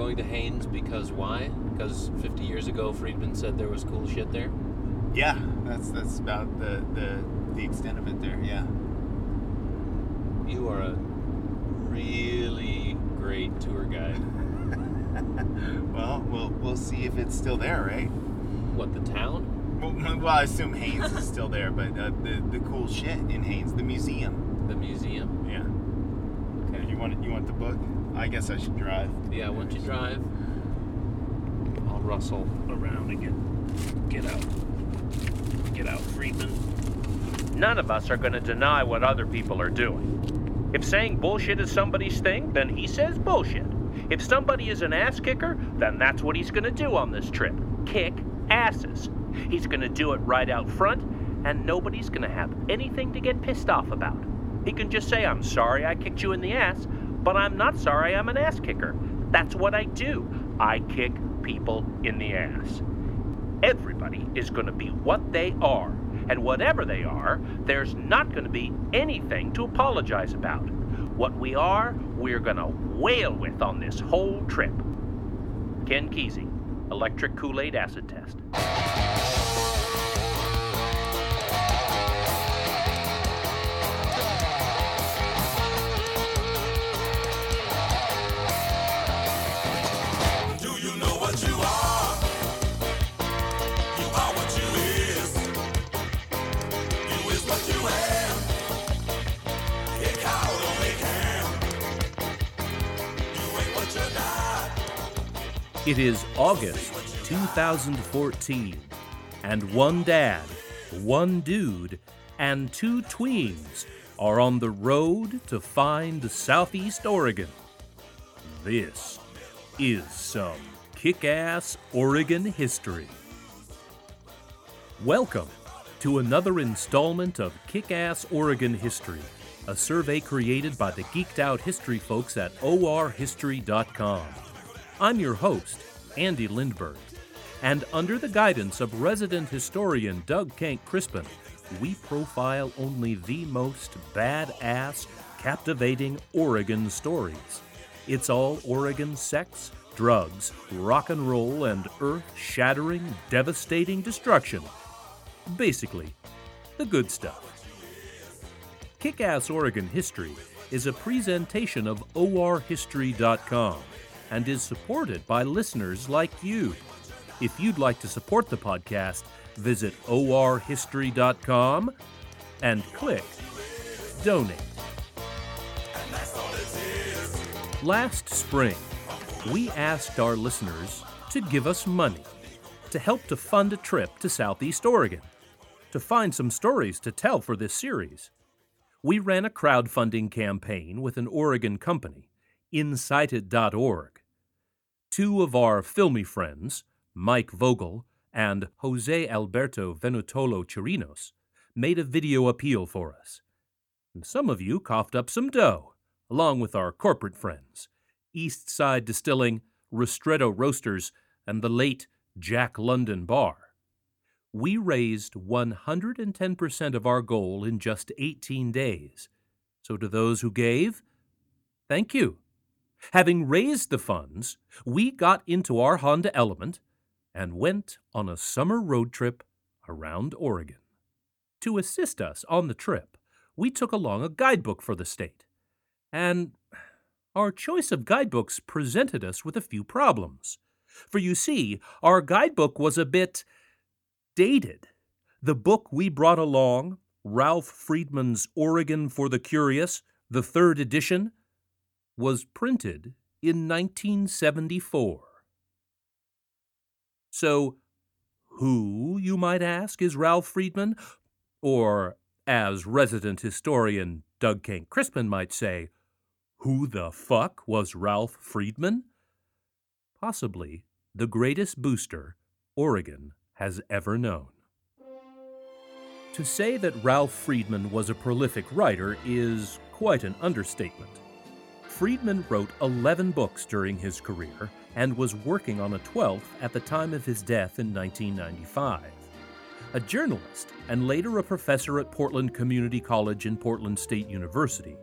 going to Haines because why? Because 50 years ago, Friedman said there was cool shit there. Yeah, that's that's about the the, the extent of it there. Yeah. You are a really great tour guide. well, we'll we'll see if it's still there, right? What the town? Well, well I assume Haines is still there, but uh, the the cool shit in Haines, the museum. The museum. Yeah. Okay. You want you want the book? I guess I should drive. Yeah. Once you drive, I'll rustle around and get get out. Get out, Friedman. None of us are going to deny what other people are doing. If saying bullshit is somebody's thing, then he says bullshit. If somebody is an ass kicker, then that's what he's going to do on this trip kick asses. He's going to do it right out front, and nobody's going to have anything to get pissed off about. He can just say, I'm sorry I kicked you in the ass, but I'm not sorry I'm an ass kicker. That's what I do. I kick people in the ass. Everybody is going to be what they are, and whatever they are, there's not going to be anything to apologize about. What we are, we're going to wail with on this whole trip. Ken Kesey, Electric Kool Aid Acid Test. It is August 2014, and one dad, one dude, and two tweens are on the road to find Southeast Oregon. This is some kick ass Oregon history. Welcome to another installment of Kick Ass Oregon History, a survey created by the geeked out history folks at orhistory.com. I'm your host, Andy Lindberg, and under the guidance of resident historian Doug Kenck-Crispin, we profile only the most badass, captivating Oregon stories. It's all Oregon sex, drugs, rock and roll, and earth shattering, devastating destruction. Basically, the good stuff. Kick Ass Oregon History is a presentation of orhistory.com and is supported by listeners like you. If you'd like to support the podcast, visit orhistory.com and click Donate. Last spring, we asked our listeners to give us money to help to fund a trip to Southeast Oregon to find some stories to tell for this series. We ran a crowdfunding campaign with an Oregon company, Incited.org. Two of our filmy friends, Mike Vogel and Jose Alberto Venutolo Chirinos, made a video appeal for us. And some of you coughed up some dough, along with our corporate friends, East Side Distilling, Ristretto Roasters, and the late Jack London Bar. We raised 110% of our goal in just 18 days. So, to those who gave, thank you. Having raised the funds, we got into our Honda Element and went on a summer road trip around Oregon. To assist us on the trip, we took along a guidebook for the state. And our choice of guidebooks presented us with a few problems. For you see, our guidebook was a bit dated. The book we brought along, Ralph Friedman's Oregon for the Curious, the third edition, was printed in 1974. So, who, you might ask, is Ralph Friedman? Or, as resident historian Doug Kenck-Crispin might say, who the fuck was Ralph Friedman? Possibly the greatest booster Oregon has ever known. To say that Ralph Friedman was a prolific writer is quite an understatement. Friedman wrote 11 books during his career and was working on a 12th at the time of his death in 1995. A journalist and later a professor at Portland Community College and Portland State University,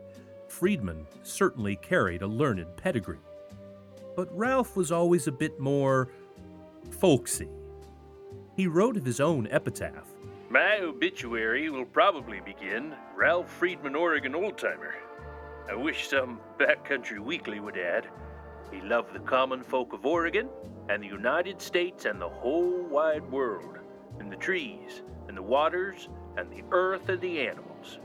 Friedman certainly carried a learned pedigree. But Ralph was always a bit more folksy. He wrote of his own epitaph My obituary will probably begin Ralph Friedman, Oregon oldtimer. I wish some backcountry weekly would add. He loved the common folk of Oregon and the United States and the whole wide world, and the trees and the waters and the earth and the animals.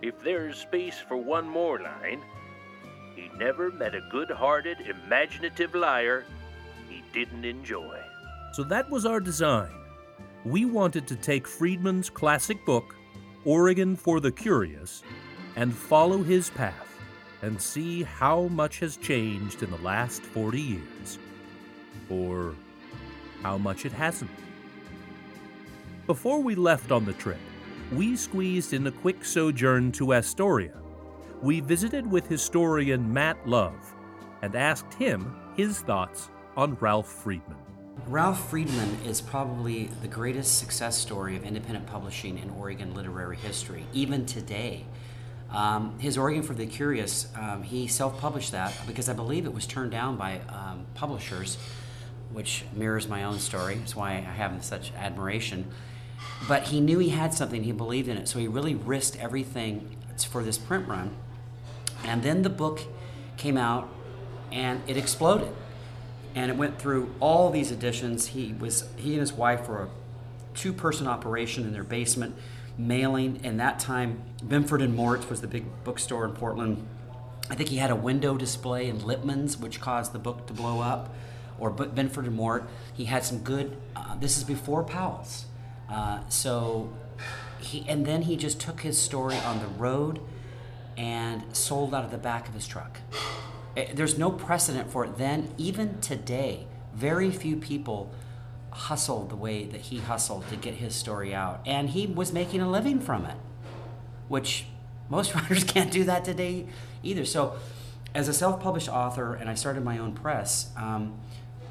If there's space for one more line, he never met a good hearted, imaginative liar he didn't enjoy. So that was our design. We wanted to take Friedman's classic book, Oregon for the Curious, and follow his path and see how much has changed in the last 40 years. Or how much it hasn't. Before we left on the trip, we squeezed in a quick sojourn to Astoria. We visited with historian Matt Love and asked him his thoughts on Ralph Friedman. Ralph Friedman is probably the greatest success story of independent publishing in Oregon literary history, even today. Um, his Oregon for the Curious, um, he self published that because I believe it was turned down by um, publishers, which mirrors my own story. That's why I have such admiration. But he knew he had something, he believed in it, so he really risked everything for this print run. And then the book came out and it exploded and it went through all these editions. He was he and his wife were a two-person operation in their basement, mailing. And that time, Binford and Mort's was the big bookstore in Portland. I think he had a window display in Lipman's, which caused the book to blow up, or Benford and Mort. He had some good. Uh, this is before Powell's, uh, so he and then he just took his story on the road and sold out of the back of his truck. Eh, there's no precedent for it then. Even today, very few people hustled the way that he hustled to get his story out. And he was making a living from it, which most writers can't do that today either. So, as a self published author, and I started my own press, um,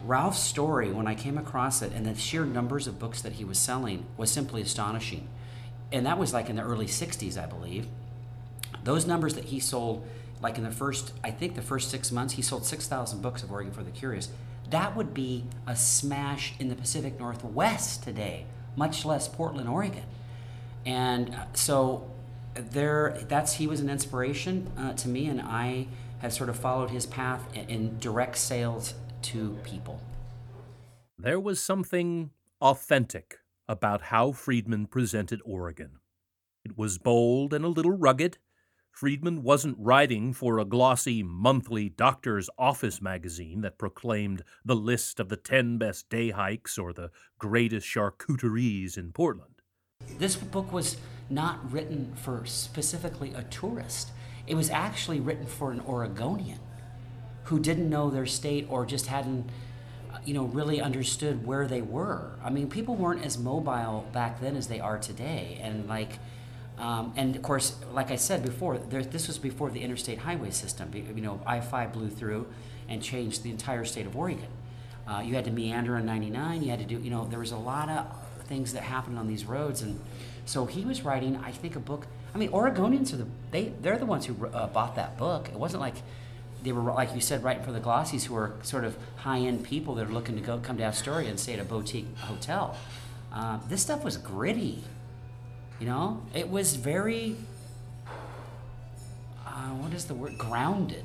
Ralph's story, when I came across it, and the sheer numbers of books that he was selling, was simply astonishing. And that was like in the early 60s, I believe. Those numbers that he sold like in the first, I think the first six months, he sold 6,000 books of Oregon for the Curious. That would be a smash in the Pacific Northwest today, much less Portland, Oregon. And uh, so there, that's he was an inspiration uh, to me, and I have sort of followed his path in, in direct sales to people. There was something authentic about how Friedman presented Oregon. It was bold and a little rugged, Friedman wasn't writing for a glossy monthly doctor's office magazine that proclaimed the list of the 10 best day hikes or the greatest charcuteries in Portland. This book was not written for specifically a tourist. It was actually written for an Oregonian who didn't know their state or just hadn't uh, you know really understood where they were. I mean, people weren't as mobile back then as they are today and like um, and of course, like I said before, there, this was before the interstate highway system. You know, I 5 blew through and changed the entire state of Oregon. Uh, you had to meander on 99, you had to do, you know, there was a lot of things that happened on these roads. And so he was writing, I think, a book. I mean, Oregonians are the, they, they're the ones who uh, bought that book. It wasn't like they were, like you said, writing for the Glossies, who are sort of high end people that are looking to go come to Astoria and stay at a boutique hotel. Uh, this stuff was gritty. You know, it was very, uh, what is the word? Grounded.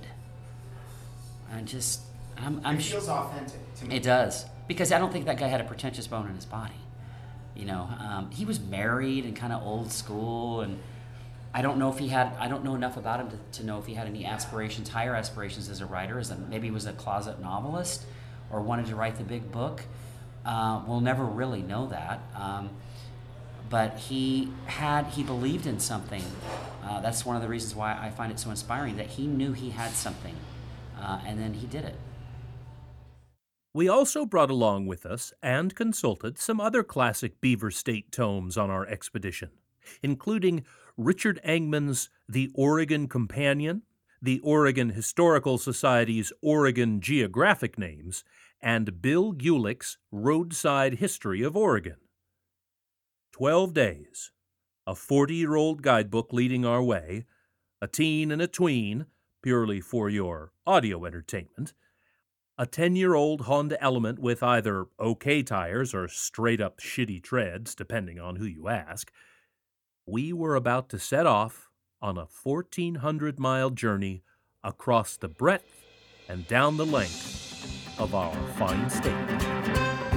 And just, I'm, I'm it feels authentic to me. It does because I don't think that guy had a pretentious bone in his body. You know, um, he was married and kind of old school, and I don't know if he had. I don't know enough about him to, to know if he had any aspirations, higher aspirations as a writer, as a, maybe he was a closet novelist or wanted to write the big book. Uh, we'll never really know that. Um, but he had he believed in something. Uh, that's one of the reasons why I find it so inspiring that he knew he had something, uh, and then he did it. We also brought along with us and consulted some other classic Beaver State tomes on our expedition, including Richard Engeman's The Oregon Companion, the Oregon Historical Society's Oregon Geographic Names, and Bill Gulick's Roadside History of Oregon. 12 Days, a 40 year old guidebook leading our way, a teen and a tween, purely for your audio entertainment, a 10 year old Honda Element with either okay tires or straight up shitty treads, depending on who you ask, we were about to set off on a 1,400 mile journey across the breadth and down the length of our fine state.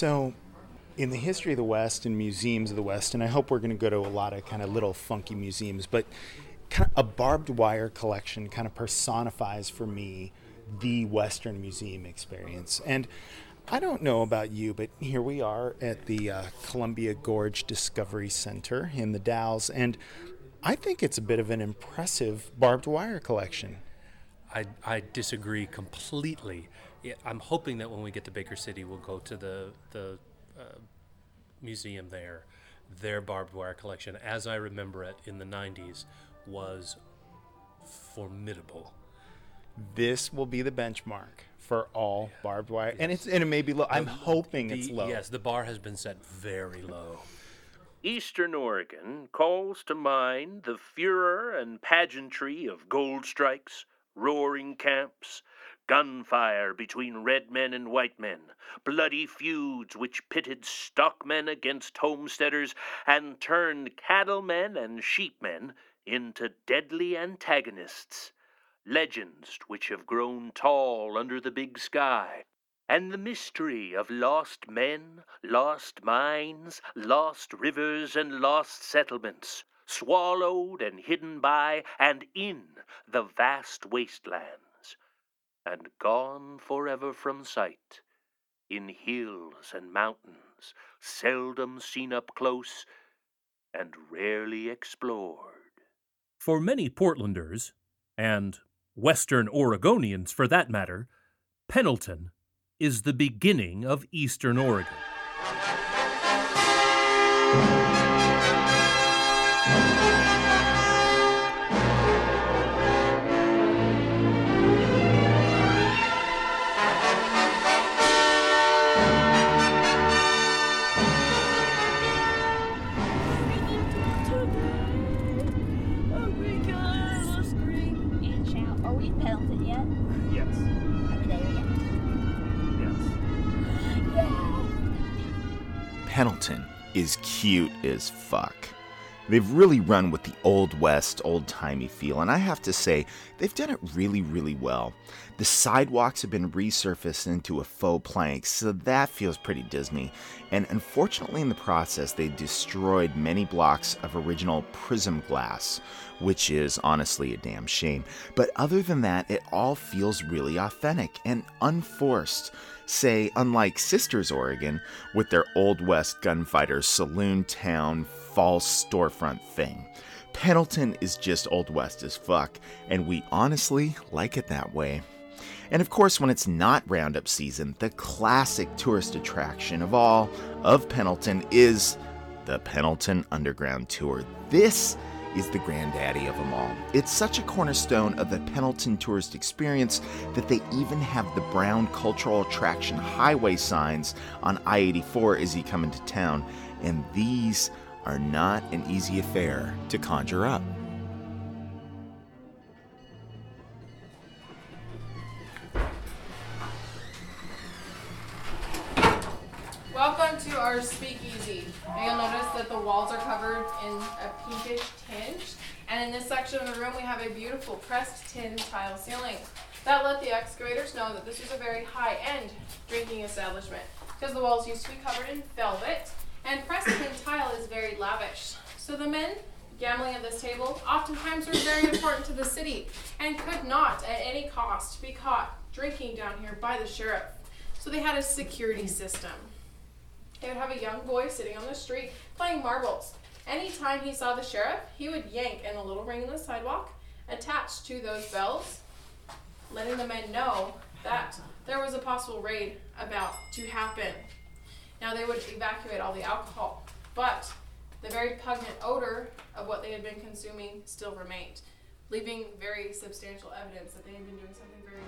So, in the history of the West and museums of the West, and I hope we're going to go to a lot of kind of little funky museums, but kind of a barbed wire collection kind of personifies for me the Western museum experience. And I don't know about you, but here we are at the uh, Columbia Gorge Discovery Center in the Dalles, and I think it's a bit of an impressive barbed wire collection. I, I disagree completely. Yeah, I'm hoping that when we get to Baker City, we'll go to the the uh, museum there. Their barbed wire collection, as I remember it in the '90s, was formidable. This will be the benchmark for all barbed wire, and it's and it may be low. I'm hoping it's The- low. Yes, the bar has been set very low. Eastern Oregon calls to mind the furor and pageantry of gold strikes, roaring camps, gunfire between red men and white men, bloody feuds which pitted stockmen against homesteaders and turned cattlemen and sheepmen into deadly antagonists, legends which have grown tall under the big sky, and the mystery of lost men, lost mines, lost rivers, and lost settlements, swallowed and hidden by and in the vast wastelands, and gone forever from sight, in hills and mountains, seldom seen up close, and rarely explored. For many Portlanders, and Western Oregonians for that matter, Pendleton is the beginning of Eastern Oregon. Pendleton is cute as fuck. They've really run with the Old West, old timey feel, and I have to say, they've done it really, really well. The sidewalks have been resurfaced into a faux plank, so that feels pretty Disney. And unfortunately, in the process, they destroyed many blocks of original prism glass, which is honestly a damn shame. But other than that, it all feels really authentic and unforced. Say, unlike Sisters, Oregon, with their Old West gunfighters, saloon town, false storefront thing. Pendleton is just Old West as fuck, and we honestly like it that way. And of course, when it's not roundup season, the classic tourist attraction of all of Pendleton is the Pendleton Underground Tour. This is the granddaddy of them all. It's such a cornerstone of the Pendleton tourist experience that they even have the Brown Cultural Attraction highway signs on I 84 as you come into town, and these are not an easy affair to conjure up. Welcome to our speakeasy. Now you'll notice that the walls are covered in a pinkish tinge, and in this section of the room we have a beautiful pressed tin tile ceiling. That let the excavators know that this was a very high-end drinking establishment because the walls used to be covered in velvet, and pressed tin tile is very lavish. So the men gambling at this table oftentimes were very important to the city and could not at any cost be caught drinking down here by the sheriff. So they had a security system. They would have a young boy sitting on the street playing marbles. Anytime he saw the sheriff, he would yank in a little ring in the sidewalk attached to those bells, letting the men know that there was a possible raid about to happen. Now they would evacuate all the alcohol, but the very pungent odor of what they had been consuming still remained, leaving very substantial evidence that they had been doing something very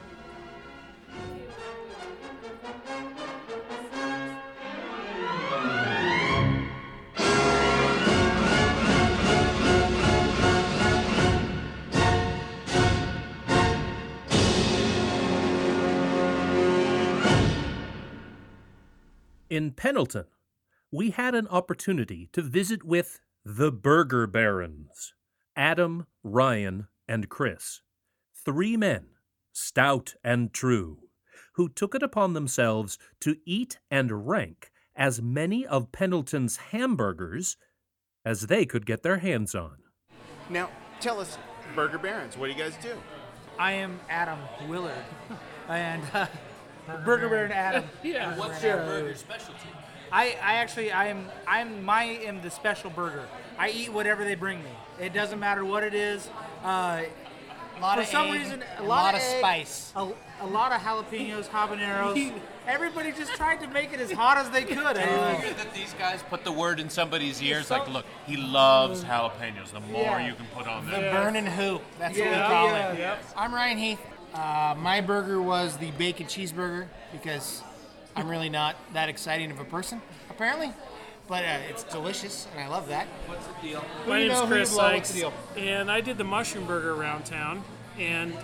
In Pendleton, we had an opportunity to visit with the Burger Barons Adam, Ryan, and Chris. Three men, stout and true, who took it upon themselves to eat and rank as many of Pendleton's hamburgers as they could get their hands on. Now, tell us, Burger Barons, what do you guys do? I am Adam Willard, and uh, Burger Baron Adam. Yeah. What's your burger specialty? I, I actually I am I'm my am the special burger. I eat whatever they bring me. It doesn't matter what it is. Uh, lot for of some egg, reason, a a lot, lot of of egg, spice. a, a lot of jalapenos, habaneros. Everybody just tried to make it as hot as they could. I mean, that these guys put the word in somebody's ears like, look, he loves jalapenos. The more Yeah. you can put on The there. burning hoop. That's Yeah, what we call yeah, it. yep. I'm Ryan Heath. Uh, my burger was the bacon cheeseburger because I'm really not that exciting of a person, apparently. But uh, it's delicious, and I love that. What's the deal? Who My name's know, who you Chris blow, what's the Sykes, and I did the mushroom burger around town. And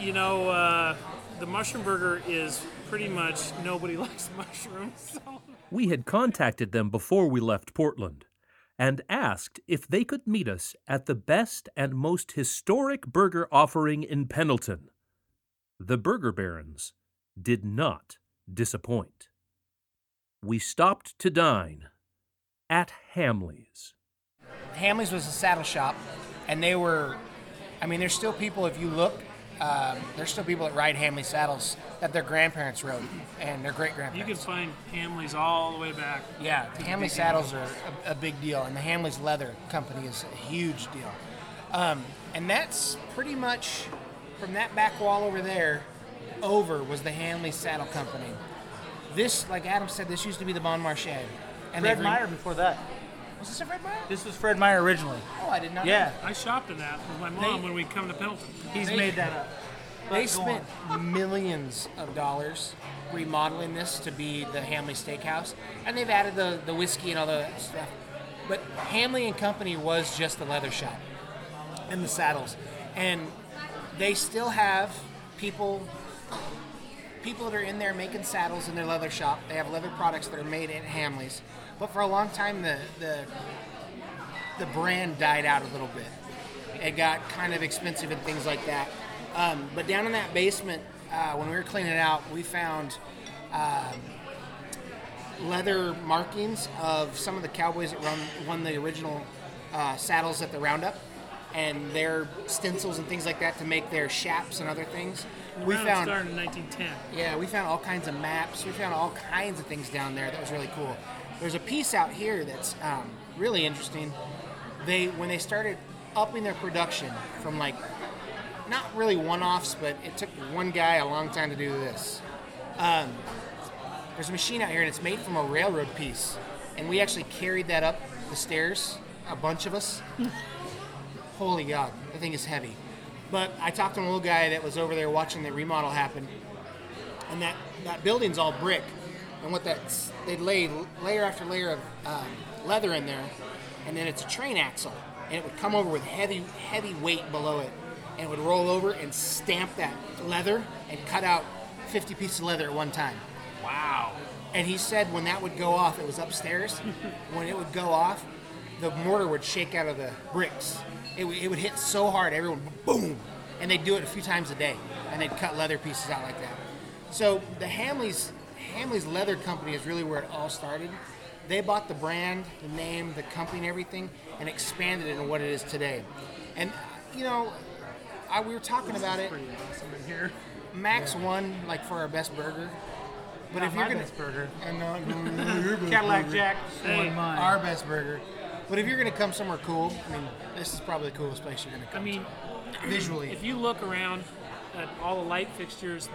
you know, uh, the mushroom burger is pretty much nobody likes mushrooms. So. We had contacted them before we left Portland and asked if they could meet us at the best and most historic burger offering in Pendleton. The Burger Barons did not disappoint. We stopped to dine at Hamley's. Hamley's was a saddle shop, and they were, I mean, there's still people, if you look, um, there's still people that ride Hamley saddles that their grandparents rode and their great grandparents. You can find Hamleys all the way back. Yeah, the Hamley saddles are a, a big deal, and the Hamley's Leather Company is a huge deal. Um, and that's pretty much from that back wall over there over was the Hamley Saddle Company. This, like Adam said, this used to be the Bon Marché. And Fred re- Meyer before that. Was this a Fred Meyer? This was Fred Meyer originally. Oh, I did not know. Yeah, I shopped in that with my mom when we'd come to Pendleton. he's They- made that up. They But go spent millions of dollars remodeling this to be the Hamley Steakhouse, and they've added the, the whiskey and all the stuff. But Hamley and Company was just the leather shop and the saddles, and they still have people people that are in there making saddles in their leather shop. They have leather products that are made at Hamley's, but for a long time the the the brand died out a little bit. It got kind of expensive and things like that. Um, but down in that basement, uh, when we were cleaning it out, we found um, leather markings of some of the cowboys that run, won the original uh, saddles at the Roundup, and their stencils and things like that to make their shaps and other things. We found started in 1910. yeah, we found all kinds of maps. We found all kinds of things down there that was really cool. There's a piece out here that's um, really interesting. They when they started upping their production from like not really one-offs, but it took one guy a long time to do this. Um, there's a machine out here and it's made from a railroad piece, and we actually carried that up the stairs, a bunch of us. Holy God, the thing is heavy. But I talked to a little guy that was over there watching the remodel happen, and that, that building's all brick. And what that's they lay layer after layer of um, leather in there, and then it's a train axle, and it would come over with heavy heavy weight below it, and it would roll over and stamp that leather and cut out 50 pieces of leather at one time. Wow. And he said when that would go off, it was upstairs. when it would go off, the mortar would shake out of the bricks. It, would- it would hit so hard, everyone boom, and they'd do it a few times a day, and they'd cut leather pieces out like that. So the Hamleys, Hamleys Leather Company is really where it all started. They bought the brand, the name, the company, and everything, and expanded it into what it is today. And you know, I, we were talking about it. Awesome Max won like for our best burger. But Not if you're my gonna best burger. and not your best Cadillac burger. Jack Hey, our best burger. But if you're gonna come somewhere cool, I mean, this is probably the coolest place you're gonna come. I mean, to. visually, if you look around at all the light fixtures,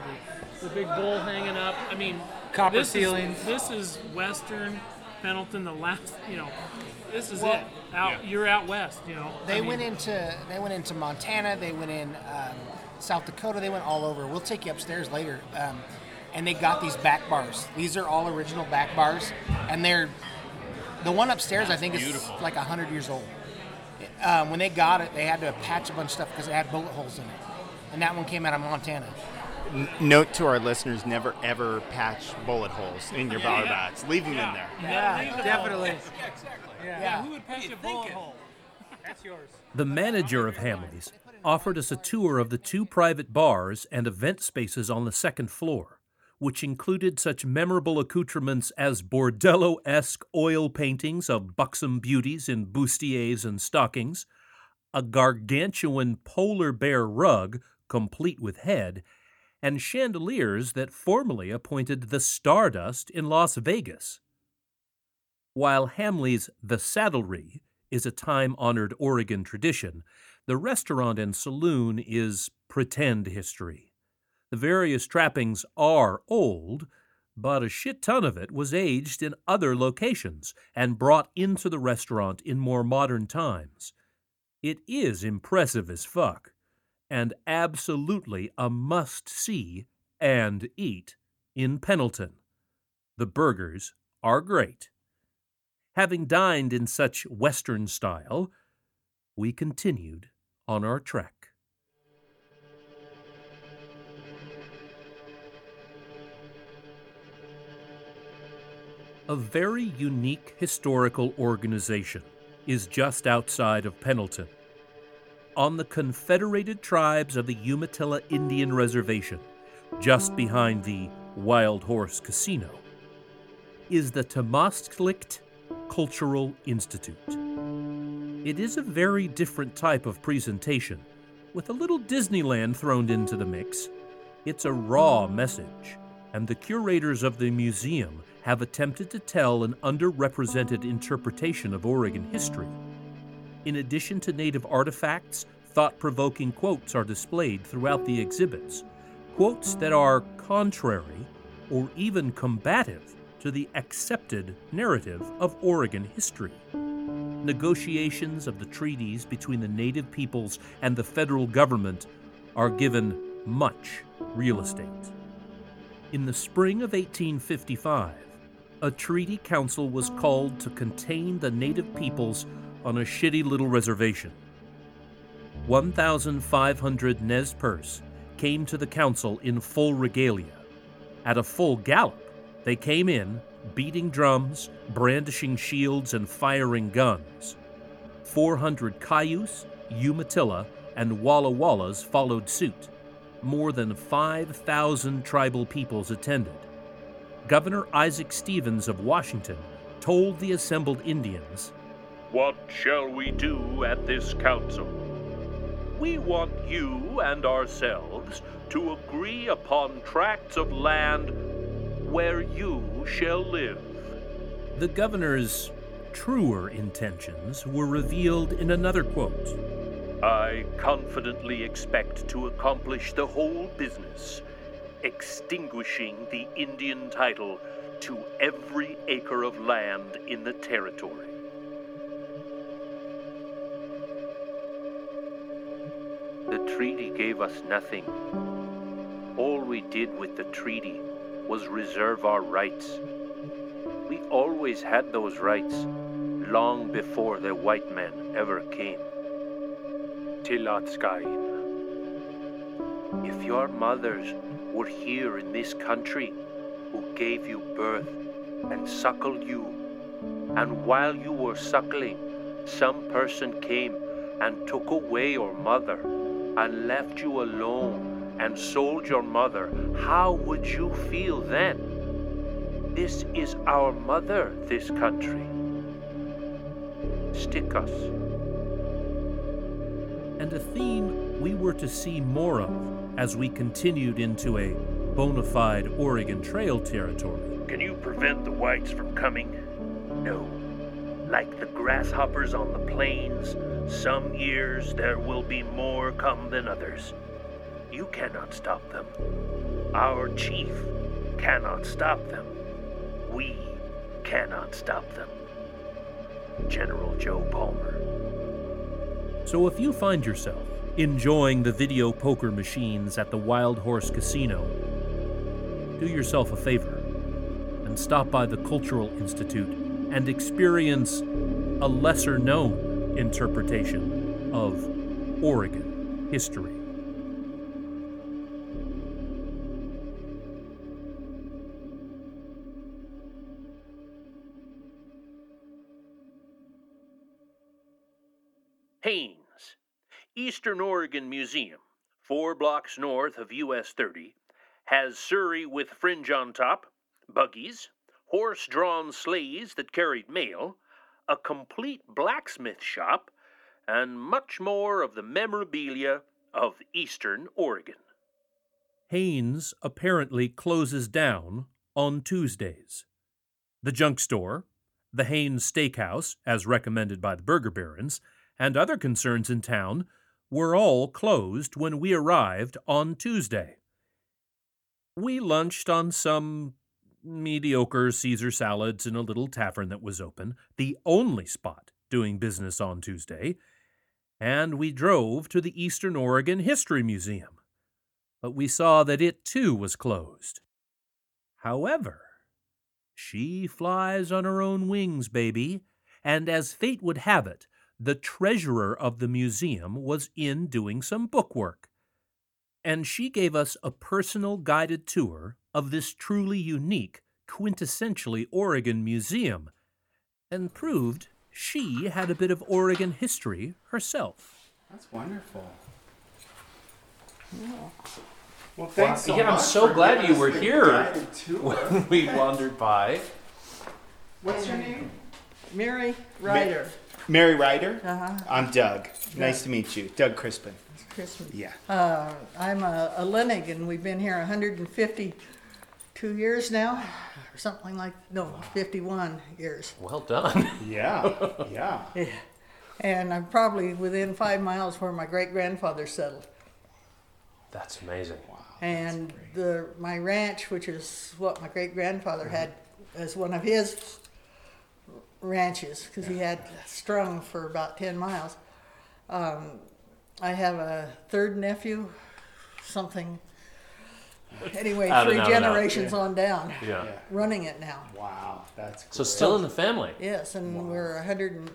the, the big bowl hanging up. I mean, Copper this is- this is Western Pendleton. The last, you know, this is Well- it. Out, you're out west. You know, They I mean, went into they went into Montana. They went in um, South Dakota. They went all over. We'll take you upstairs later. Um, and they got these back bars. These are all original back bars, and they're the one upstairs. I think is beautiful. like hundred years old. Um, when they got it, they had to patch a bunch of stuff because it had bullet holes in it, and that one came out of Montana. N- note to our listeners: never ever patch bullet holes in your bar bats. Leave them in there. Yeah, definitely. Exactly. Yeah, who would patch a bullet hole? That's yours. The manager of Hamley's offered us a tour of the two private bars and event spaces on the second floor, which included such memorable accoutrements as Bordello esque oil paintings of buxom beauties in bustiers and stockings, a gargantuan polar bear rug complete with head, and chandeliers that formerly appointed the Stardust in Las Vegas. While Hamley's The Saddlery is a time honored Oregon tradition, the restaurant and saloon is pretend history. The various trappings are old, but a shit ton of it was aged in other locations and brought into the restaurant in more modern times. It is impressive as fuck, and absolutely a must see and eat in Pendleton. The burgers are great. Having dined in such Western style, we continued on our trek. A very unique historical organization is just outside of Pendleton. On the Confederated Tribes of the Umatilla Indian Reservation, just behind the Wild Horse Casino, is the Tamástslikt Cultural Institute. It is a very different type of presentation, with a little Disneyland thrown into the mix. It's a raw message, and the curators of the museum have attempted to tell an underrepresented interpretation of Oregon history. In addition to native artifacts, thought provoking quotes are displayed throughout the exhibits. Quotes that are contrary or even combative to the accepted narrative of Oregon history. Negotiations of the treaties between the native peoples and the federal government are given much real estate. In the spring of 1855, a treaty council was called to contain the native peoples on a shitty little reservation. 1,500 Nez Perce came to the council in full regalia. At a full gallop, they came in, beating drums, brandishing shields, and firing guns. 400 Cayuse, Umatilla, and Walla Wallas followed suit. More than 5,000 tribal peoples attended. Governor Isaac Stevens of Washington told the assembled Indians What shall we do at this council? We want you and ourselves to agree upon tracts of land where you shall live. The governor's truer intentions were revealed in another quote. I confidently expect to accomplish the whole business, extinguishing the Indian title to every acre of land in the territory. The treaty gave us nothing. All we did with the treaty was reserve our rights. We always had those rights long before the white man ever came. Tilatskain. If your mothers were here in this country who gave you birth and suckled you, and while you were suckling, some person came and took away your mother and left you alone and sold your mother, how would you feel then? This is our mother, this country. Stickus. And a theme we were to see more of as we continued into a bona fide Oregon Trail territory. Can you prevent the whites from coming? No. Like the grasshoppers on the plains, some years there will be more come than others. You cannot stop them. Our chief cannot stop them. We cannot stop them. General Joel Palmer. So if you find yourself enjoying the video poker machines at the Wild Horse Casino, do yourself a favor and stop by the Cultural Institute and experience a lesser known interpretation of Oregon history. Eastern Oregon Museum, four blocks north of US 30, has Surrey with fringe on top, buggies, horse drawn sleighs that carried mail, a complete blacksmith shop, and much more of the memorabilia of Eastern Oregon. Haines apparently closes down on Tuesdays. The junk store, the Haines Steakhouse, as recommended by the Burger Barons, and other concerns in town were all closed when we arrived on Tuesday. We lunched on some mediocre Caesar salads in a little tavern that was open, the only spot doing business on Tuesday, and we drove to the Eastern Oregon History Museum. But we saw that it too was closed. However, she flies on her own wings, baby, and as fate would have it, the treasurer of the museum was in doing some bookwork. And she gave us a personal guided tour of this truly unique, quintessentially Oregon museum, and proved she had a bit of Oregon history herself. That's wonderful. Well, Well, thanks so yeah, I'm so for glad you were here when we wandered by. What's your name? Mary Ryder. Mary Ryder. Uh-huh. I'm Doug. Nice to meet you. Doug Crispin. Christmas. Yeah. Uh, I'm a, a Lenig, and we've been here 152 years now, or something like no, 51 years. Well done. Yeah, yeah. Yeah. And I'm probably within five miles where my great grandfather settled. That's amazing. Wow. And the my ranch, which is what my great grandfather had as one of his ranches, because he had strung for about 10 miles. Um, I have a third nephew, something. Anyway, Out and three out and out. generations Yeah. on down, Yeah. Yeah. running it now. Wow, that's So still in the family. Yes, and we're a 100 and,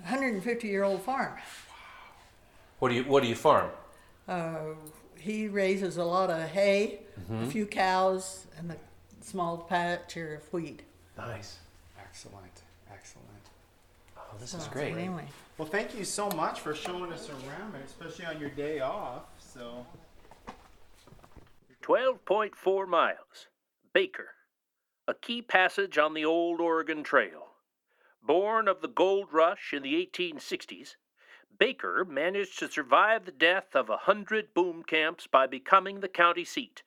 150 year old farm. What do you What do you farm? Uh, he raises a lot of hay, a few cows, and a small patch of wheat. Nice. Excellent. Excellent. This So, is great. Anyway, Well, thank you so much for showing us around, especially on your day off. So. 12.4 miles. Baker. A key passage on the old Oregon Trail. Born of the gold rush in the 1860s, Baker managed to survive the death of a hundred boom camps by becoming the county seat,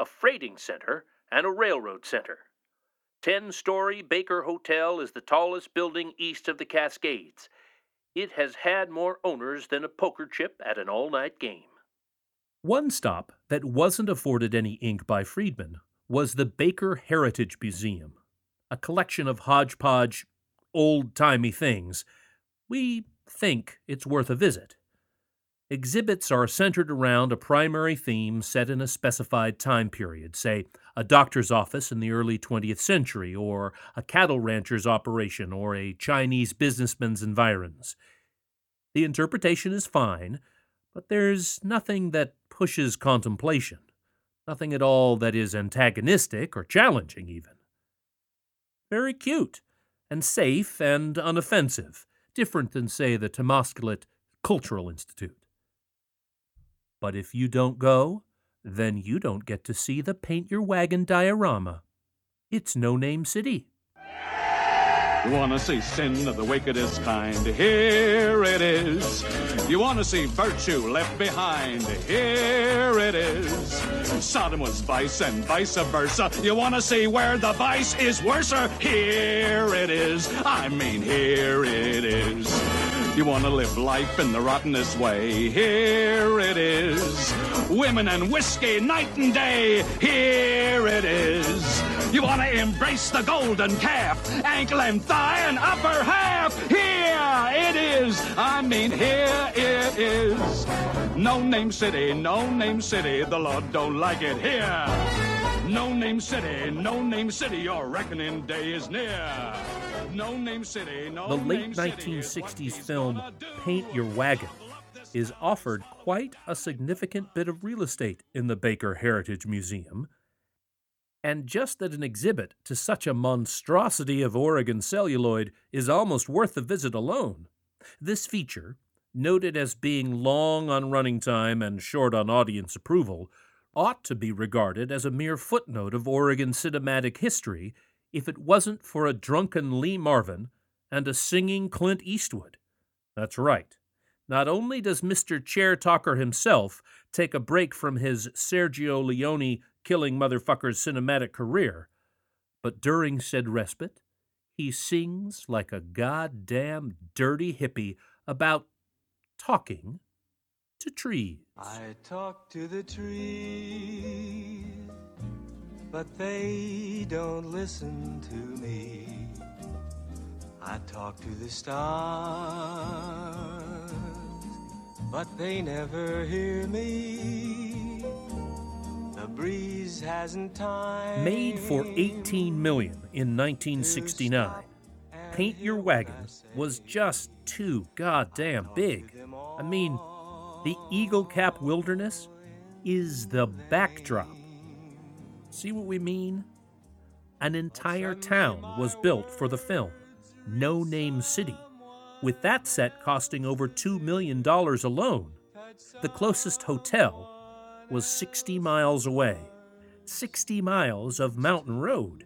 a freighting center, and a railroad center. Ten story Baker Hotel is the tallest building east of the Cascades. It has had more owners than a poker chip at an all night game. One stop that wasn't afforded any ink by Friedman was the Baker Heritage Museum, a collection of hodgepodge, old timey things. We think it's worth a visit. Exhibits are centered around a primary theme set in a specified time period, say a doctor's office in the early 20th century, or a cattle rancher's operation, or a Chinese businessman's environs. The interpretation is fine, but there's nothing that pushes contemplation, nothing at all that is antagonistic or challenging, even. Very cute, and safe and unoffensive, different than, say, the Tamástslikt Cultural Institute. But if you don't go, then you don't get to see the Paint Your Wagon diorama. It's No Name City. You wanna see sin of the wickedest kind? Here it is. You wanna see virtue left behind? Here it is. Sodom was vice and vice versa. You wanna see where the vice is worser? Here it is. I mean, here it is. You want to live life in the rottenest way. Here it is. Women and whiskey night and day. Here it is. You want to embrace the golden calf, ankle and thigh and upper half. Here it is. I mean, here it is. No name city, no name city. The Lord don't like it here. No name city, no name city. Your reckoning day is near. No name city, no The late city. 1960s film Paint Your Wagon is offered quite a significant bit of real estate in the Baker Heritage Museum. And just that an exhibit to such a monstrosity of Oregon celluloid is almost worth the visit alone. This feature, noted as being long on running time and short on audience approval, ought to be regarded as a mere footnote of Oregon cinematic history if it wasn't for a drunken Lee Marvin and a singing Clint Eastwood. That's right. Not only does Mr. Chair Talker himself take a break from his Sergio Leone killing motherfuckers cinematic career, but during said respite, he sings like a goddamn dirty hippie about talking to trees. I talk to the trees, but they don't listen to me. I talk to the stars, but they never hear me. The breeze hasn't time. Made for 18 million in 1969, Paint Your Wagon was just too goddamn big. I mean, the Eagle Cap Wilderness is the backdrop. See what we mean? An entire town was built for the film, No Name City, with that set costing over $2 million alone. The closest hotel was 60 miles away. 60 miles of mountain road.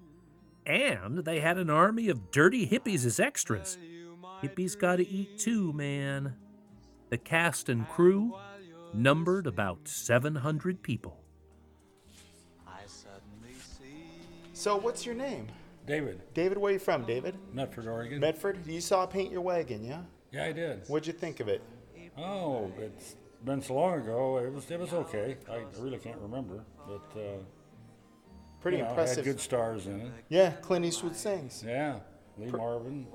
And they had an army of dirty hippies as extras. Hippies gotta eat too, man. The cast and crew numbered about 700 people. So, what's your name? David. David, where are you from, David? Medford, Oregon. Medford? You saw Paint Your Wagon, yeah? Yeah, I did. What'd you think of it? Oh, it's been so long ago. It was it was okay. I really can't remember, but uh, Pretty you know, impressive. Had good stars in it. Yeah, Clint Eastwood sings. Yeah, Lee Marvin.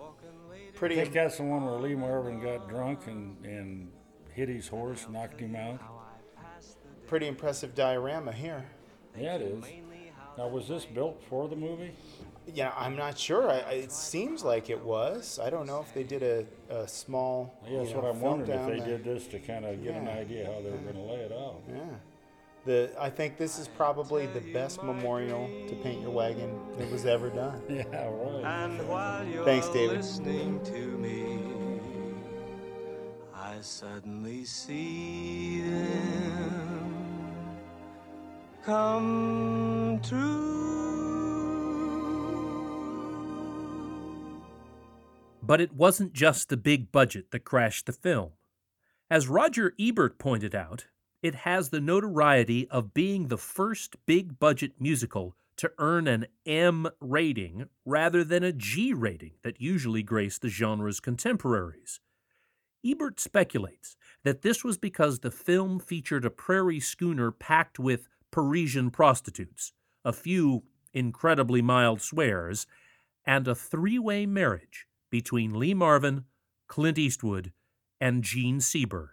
Pretty I think that's the one where Lee Marvin got drunk and, and hit his horse, knocked him out. Pretty impressive diorama here. Yeah, it is. Now, was this built for the movie? Yeah, I'm not sure. I, I, it seems like it was. I don't know if they did a, a small. Yeah, that's you know, what I'm wondering if they there. did this to kind of get an idea how they were going to lay it out. Yeah. The I think this is probably the best memorial to Paint Your Wagon that was ever done. Yeah, right. And while you're Thanks, David. listening to me, I suddenly see them come true. But it wasn't just the big budget that crashed the film. As Roger Ebert pointed out, it has the notoriety of being the first big budget musical to earn an M rating rather than a G rating that usually graced the genre's contemporaries. Ebert speculates that this was because the film featured a prairie schooner packed with Parisian prostitutes, a few incredibly mild swears, and a three way marriage between Lee Marvin, Clint Eastwood, and Jean Seberg.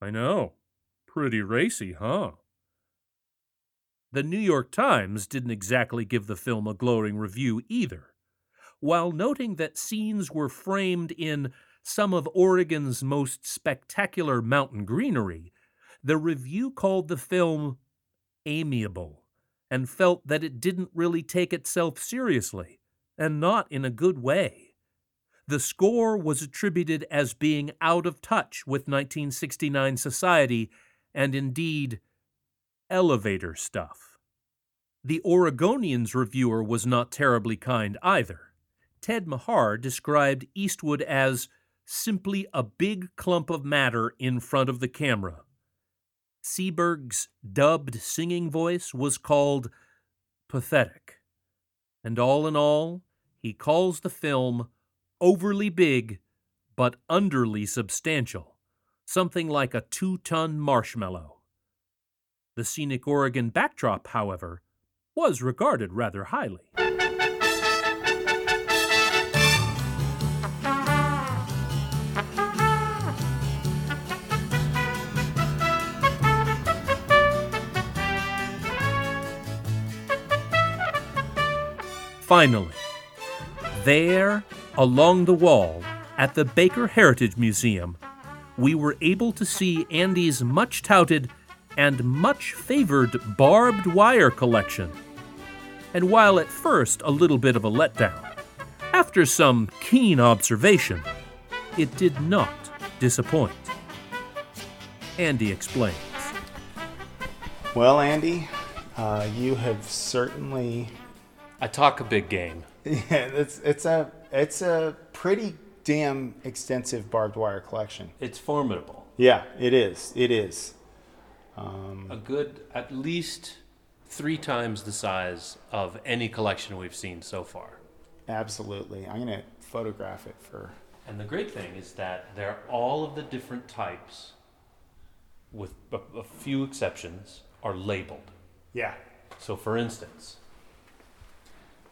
I know. Pretty racy, huh? The New York Times didn't exactly give the film a glowing review either. While noting that scenes were framed in some of Oregon's most spectacular mountain greenery, the review called the film amiable and felt that it didn't really take itself seriously, and not in a good way. The score was attributed as being out of touch with 1969 society and indeed elevator stuff. The Oregonian's reviewer was not terribly kind either. Ted Mahar described Eastwood as simply a big clump of matter in front of the camera. Seberg's dubbed singing voice was called pathetic. And all in all, he calls the film overly big but underly substantial, something like a two ton marshmallow. The scenic Oregon backdrop, however, was regarded rather highly. Finally, there, along the wall, at the Baker Heritage Museum, we were able to see Andy's much touted and much favored barbed wire collection. And while at first a little bit of a letdown, after some keen observation, it did not disappoint. Andy explains. Well, Andy, uh, you have certainly. I talk a big game. Yeah, it's it's a it's a pretty damn extensive barbed wire collection. It's formidable. Yeah, it is. It is. Um, A good, at least three times the size of any collection we've seen so far. absolutely. I'm gonna photograph it for. And the great thing is that they're all of the different types, with a, a few exceptions, are labeled. Yeah. So, for instance,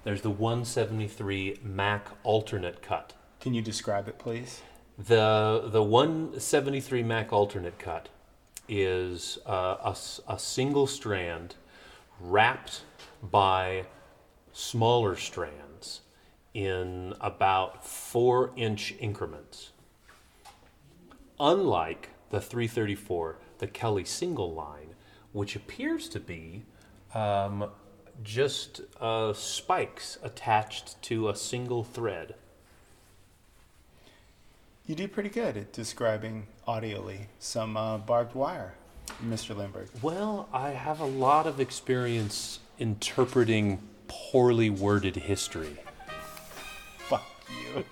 there's the 173 Mac alternate cut. Can you describe it, please? The the 173 Mac alternate cut is uh, a, a single strand wrapped by smaller strands in about four inch increments. Unlike the 334, the Kelly single line, which appears to be um, just uh, spikes attached to a single thread. You do pretty good at describing audially some uh, barbed wire, Mr. Lindbergh. Well, I have a lot of experience interpreting poorly worded history. Fuck you.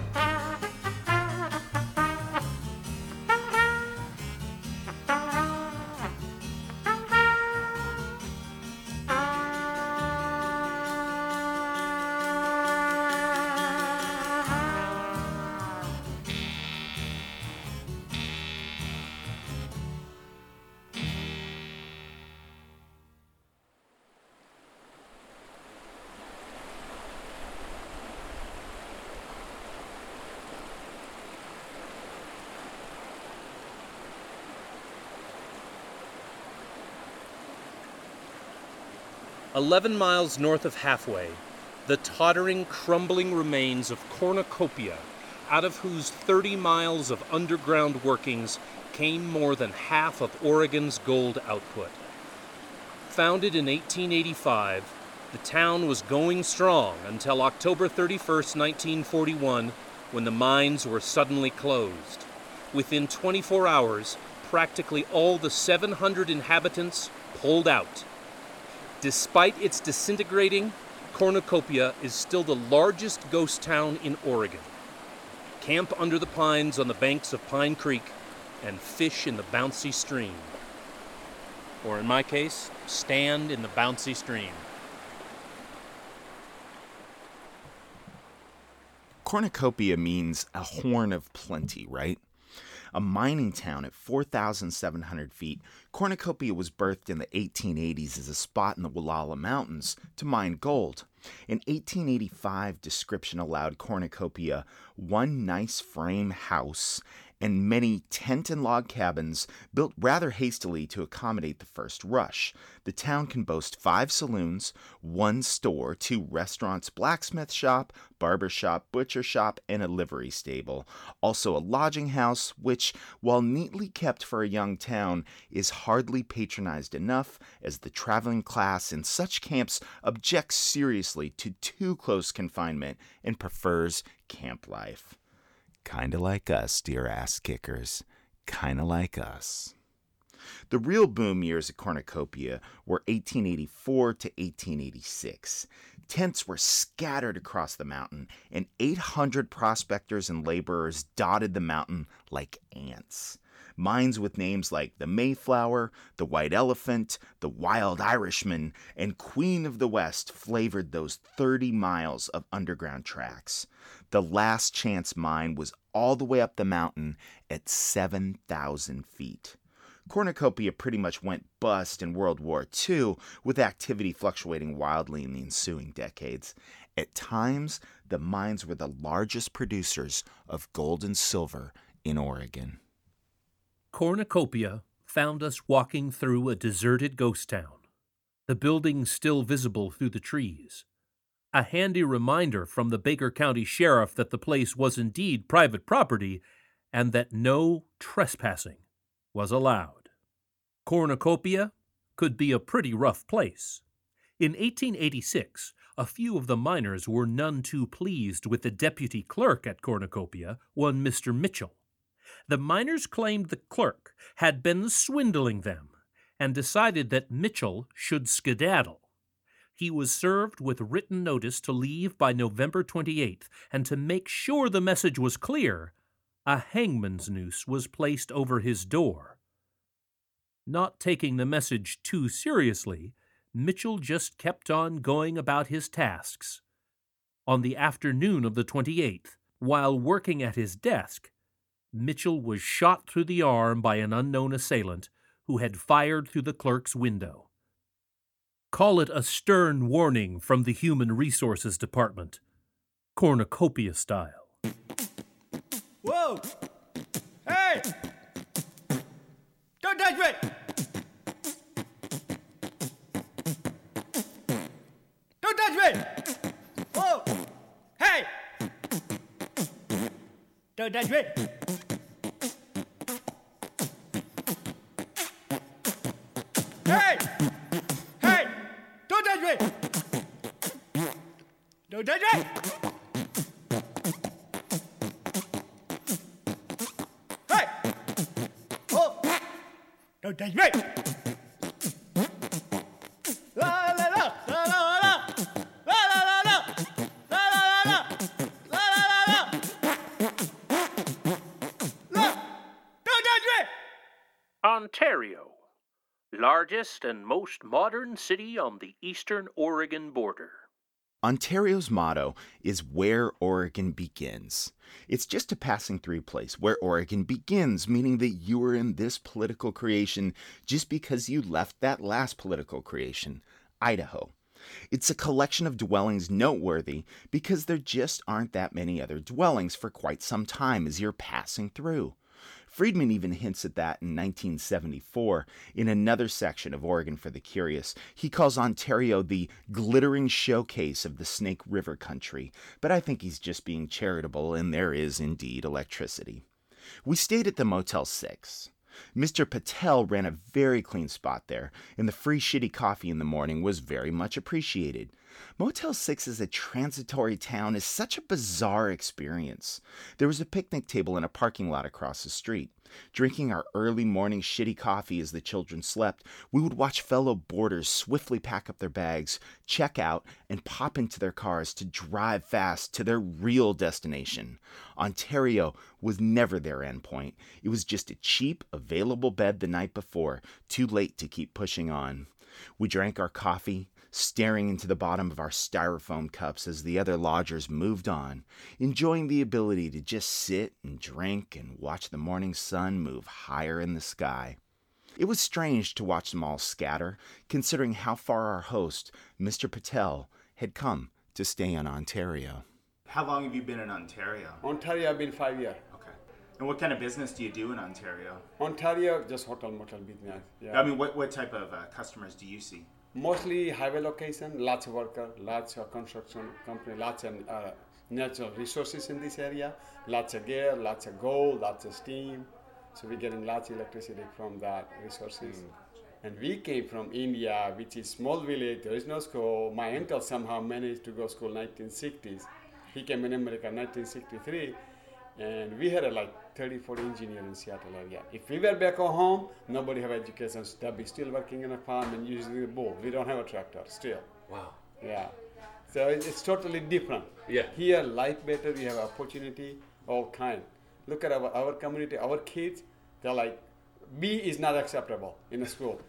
Eleven miles north of Halfway, the tottering, crumbling remains of Cornucopia, out of whose 30 miles of underground workings came more than half of Oregon's gold output. Founded in 1885, the town was going strong until October 31st, 1941, when the mines were suddenly closed. Within 24 hours, practically all the 700 inhabitants pulled out. Despite its disintegrating, Cornucopia is still the largest ghost town in Oregon. Camp under the pines on the banks of Pine Creek and fish in the bouncy stream. Or in my case, stand in the bouncy stream. Cornucopia means a horn of plenty, right? A mining town at 4,700 feet, Cornucopia was birthed in the 1880s as a spot in the Wallowa Mountains to mine gold. In 1885, description allowed Cornucopia one nice frame house and many tent and log cabins built rather hastily to accommodate the first rush. The town can boast five saloons, one store, two restaurants, blacksmith shop, barber shop, butcher shop, and a livery stable. Also, a lodging house, which, while neatly kept for a young town, is hardly patronized enough, as the traveling class in such camps objects seriously to too close confinement and prefers camp life. Kinda like us, dear ass kickers. Kinda like us. The real boom years at Cornucopia were 1884 to 1886. Tents were scattered across the mountain, and 800 prospectors and laborers dotted the mountain like ants. Mines with names like the Mayflower, the White Elephant, the Wild Irishman, and Queen of the West flavored those 30 miles of underground tracks. The last chance mine was all the way up the mountain at 7,000 feet. Cornucopia pretty much went bust in World War II, with activity fluctuating wildly in the ensuing decades. At times, the mines were the largest producers of gold and silver in Oregon. Cornucopia found us walking through a deserted ghost town, the buildings still visible through the trees. A handy reminder from the Baker County Sheriff that the place was indeed private property and that no trespassing was allowed. Cornucopia could be a pretty rough place. In 1886, a few of the miners were none too pleased with the deputy clerk at Cornucopia, one Mr. Mitchell. The miners claimed the clerk had been swindling them and decided that Mitchell should skedaddle. He was served with written notice to leave by November 28th, and to make sure the message was clear, a hangman's noose was placed over his door. Not taking the message too seriously, Mitchell just kept on going about his tasks. On the afternoon of the 28th, while working at his desk, Mitchell was shot through the arm by an unknown assailant who had fired through the clerk's window. Call it a stern warning from the Human Resources Department, cornucopia style. Whoa! Hey! Don't touch me! Don't touch me! Whoa! Hey! Don't touch me! Hey! Hey! Don't touch me! Don't touch me! Hey! Oh! Don't touch me! Largest and most modern city on the eastern Oregon border. Ontario's motto is Where Oregon Begins. It's just a passing through place where Oregon begins, meaning that you are in this political creation just because you left that last political creation, Idaho. It's a collection of dwellings noteworthy because there just aren't that many other dwellings for quite some time as you're passing through. Friedman even hints at that in 1974 in another section of Oregon for the Curious. He calls Ontario the glittering showcase of the Snake River country, but I think he's just being charitable, and there is indeed electricity. We stayed at the Motel 6. Mr. Patel ran a very clean spot there, and the free shitty coffee in the morning was very much appreciated. Motel 6 as a transitory town is such a bizarre experience. There was a picnic table in a parking lot across the street. Drinking our early morning shitty coffee as the children slept, we would watch fellow boarders swiftly pack up their bags, check out, and pop into their cars to drive fast to their real destination. Ontario was never their endpoint. It was just a cheap, available bed the night before, too late to keep pushing on. We drank our coffee, staring into the bottom of our styrofoam cups as the other lodgers moved on, enjoying the ability to just sit and drink and watch the morning sun move higher in the sky. It was strange to watch them all scatter, considering how far our host, Mr. Patel, had come to stay in Ontario. How long have you been in Ontario? Ontario, I've been five years. Okay. And what kind of business do you do in Ontario? Ontario, just hotel motel business. Yeah. I mean, what, what type of uh, customers do you see? Mostly highway location, lots of worker, lots of construction company, lots of uh, natural resources in this area, lots of gear, lots of gold, lots of steam. So we're getting lots of electricity from that resources. And we came from India, which is small village. There is no school. My uncle somehow managed to go school 1960s. He came in America 1963, and we had a, like 30, 40 engineers in Seattle area. If we were back at home, nobody have education. So they'll be still working in a farm and using the bull. We don't have a tractor still. Wow. Yeah. So it- it's totally different. Yeah. Here, life better. We have opportunity, all kind. Look at our, our community. Our kids, They're like, B is not acceptable in a school.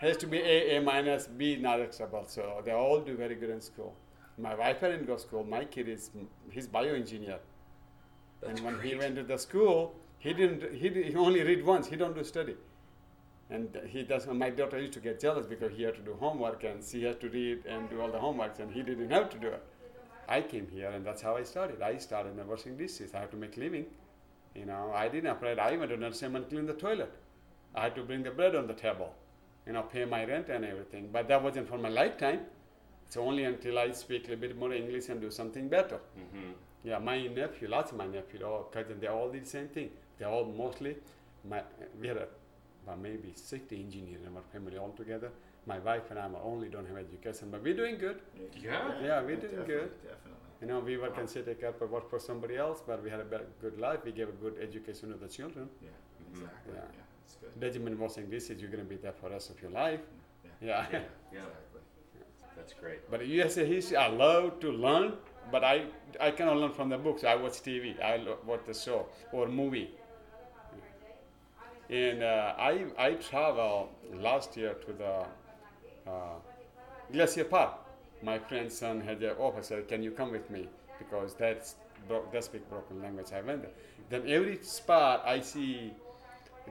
Has to be A, A minus, B not acceptable. So they all do very good in school. My wife didn't go to school. My kid is he's bioengineer. And when he went to the school, he didn't. He, did- he only read once. He don't do study. And he does. My daughter used to get jealous because he had to do homework and she had to read and do all the homeworks, and he didn't have to do it. I came here, and that's how I started. I started in washing dishes. I have to make living. You know, I didn't bread. I went to nursery and clean the toilet. I had to bring the bread on the table. You know, pay my rent and everything. But that wasn't for my lifetime. It's only until I speak a little bit more English and do something better. Mm-hmm. Yeah, my nephew, lots of my nephew, all cousins, they all did the same thing. They all mostly, my, we had a, about maybe 60 engineers in our family all together. My wife and I are only don't have education, but we're doing good. Yeah. Yeah, we're doing Definitely, good. definitely. You know, we work and sit take up work for somebody else, but we had a better, good life. We gave a good education to the children. Yeah, mm-hmm. exactly. Yeah. Yeah, it's good. Doesn't mean washing dishes, you're going to be there for the rest of your life. Yeah. Yeah, yeah. That's great. But USA history, I love to learn, but I I cannot learn from the books. I watch TV, I watch the show or movie. And uh, I I traveled last year to the uh, Glacier Park. My friend's son had an officer. Can you come with me? Because that's bro- they speak broken language. I went there. Then every spot I see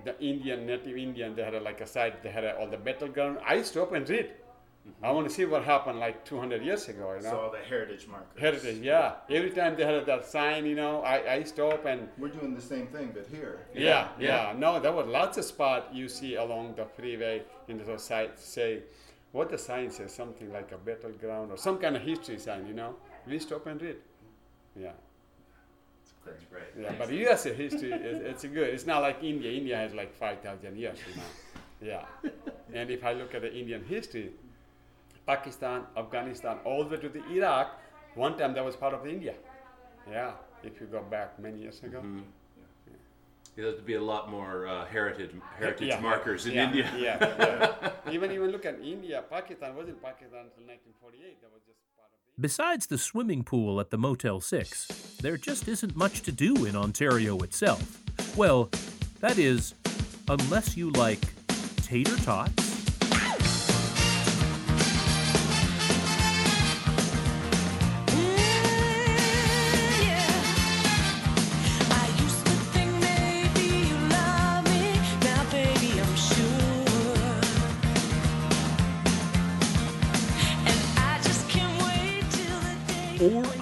the Indian, native Indian, they had a, like a site, they had a, all the battleground. I stop and read. I want to see what happened like 200 years ago, you know. So all the heritage markers. Heritage, yeah. Every time they had that sign, you know, I, I stop and. We're doing the same thing, but here. Yeah, yeah. No, there were lots of spots you see along the freeway in the site say, what the sign says, something like a battleground or some kind of history sign, you know. We stop and read. Yeah. That's great. Yeah, but U.S. history, is, it's good. It's not like India. India has like 5,000 years, you know. Yeah. and if I look at the Indian history, Pakistan, Afghanistan, all the way to the Iraq, one time that was part of India. Yeah, if you go back many years ago. Mm-hmm. There'd be a lot more uh, heritage heritage Yeah, markers in yeah, India. Yeah, yeah. even even look at India, Pakistan wasn't Pakistan until 1948. That was just part of. Besides the swimming pool at the Motel 6, there just isn't much to do in Ontario itself. Well, that is, unless you like tater tots.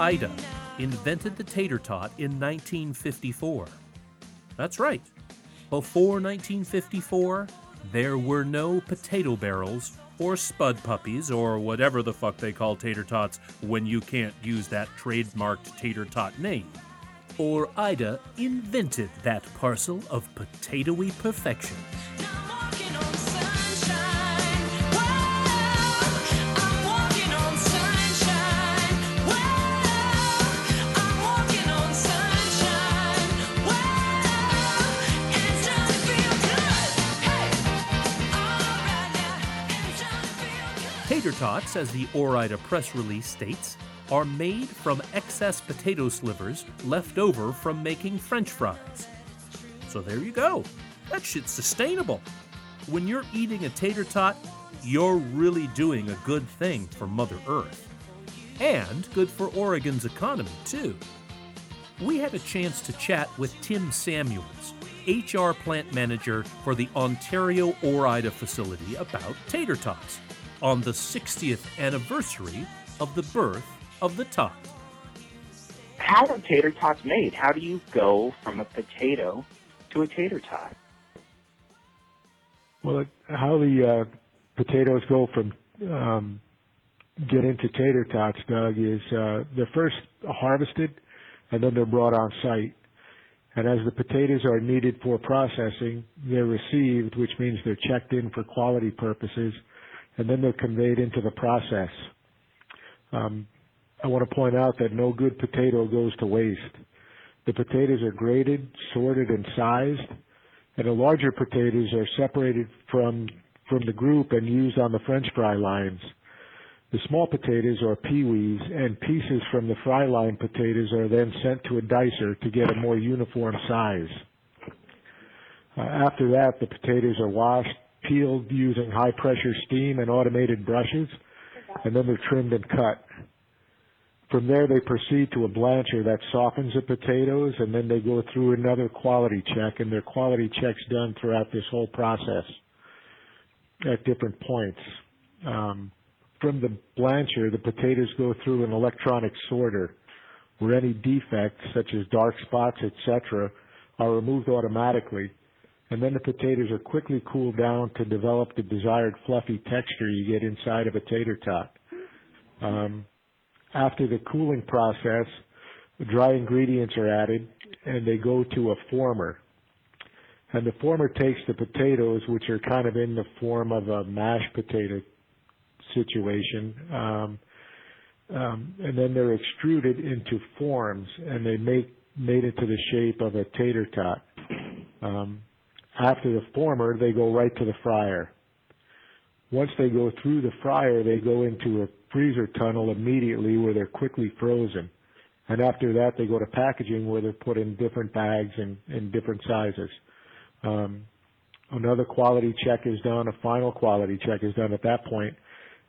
Ida invented the tater tot in 1954. That's right. Before 1954, there were no potato barrels or spud puppies or whatever the fuck they call tater tots when you can't use that trademarked tater tot name. Or Ida invented that parcel of potatoey perfection. Tots, as the Ore-Ida press release states, are made from excess potato slivers left over from making french fries. So there you go. That shit's sustainable. When you're eating a tater tot, you're really doing a good thing for Mother Earth. And good for Oregon's economy, too. We had a chance to chat with Tim Samuels, HR plant manager for the Ontario Ore-Ida facility, about tater tots on the 60th anniversary of the birth of the tot. How are tater tots made? How do you go from a potato to a tater tot? Well, how the uh, potatoes go from um, get into tater tots, Doug, is uh, they're first harvested and then they're brought on site. And as the potatoes are needed for processing, they're received, which means they're checked in for quality purposes, and then they're conveyed into the process. Um, I want to point out that no good potato goes to waste. The potatoes are graded, sorted, and sized, and the larger potatoes are separated from from the group and used on the French fry lines. The small potatoes are peewees, and pieces from the fry line potatoes are then sent to a dicer to get a more uniform size. Uh, after that, the potatoes are washed, peeled using high pressure steam and automated brushes, and then they're trimmed and cut. From there, they proceed to a blancher that softens the potatoes, and then they go through another quality check, and their quality checks done throughout this whole process at different points. Um, from the blancher, the potatoes go through an electronic sorter, where any defects, such as dark spots, etc., are removed automatically, and then the potatoes are quickly cooled down to develop the desired fluffy texture you get inside of a tater tot. Um, after the cooling process, the dry ingredients are added and they go to a former. And the former takes the potatoes, which are kind of in the form of a mashed potato situation, um, um, and then they're extruded into forms and they make made into the shape of a tater tot. Um, after the former, they go right to the fryer. Once they go through the fryer, they go into a freezer tunnel immediately where they're quickly frozen. And after that, they go to packaging where they're put in different bags and in different sizes. Um, another quality check is done, a final quality check is done at that point,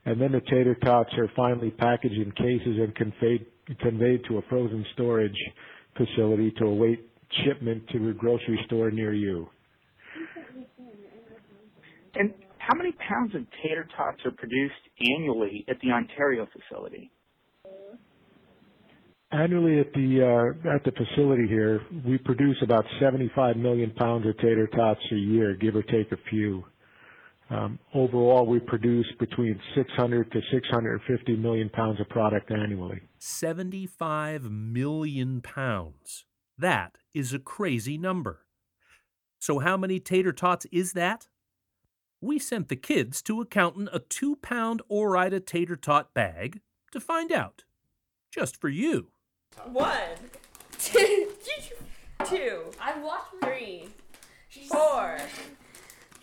and then the tater tots are finally packaged in cases and conveyed, conveyed to a frozen storage facility to await shipment to a grocery store near you. And how many pounds of tater tots are produced annually at the Ontario facility? Annually at the uh, at the facility here, we produce about 75 million pounds of tater tots a year, give or take a few. Um, overall, we produce between 600 to 650 million pounds of product annually. 75 million pounds. That is a crazy number. So, how many tater tots is that? We sent the kids to accountant a two pound Ore-Ida tater tot bag to find out. Just for you. One, two, two. I watched three, four,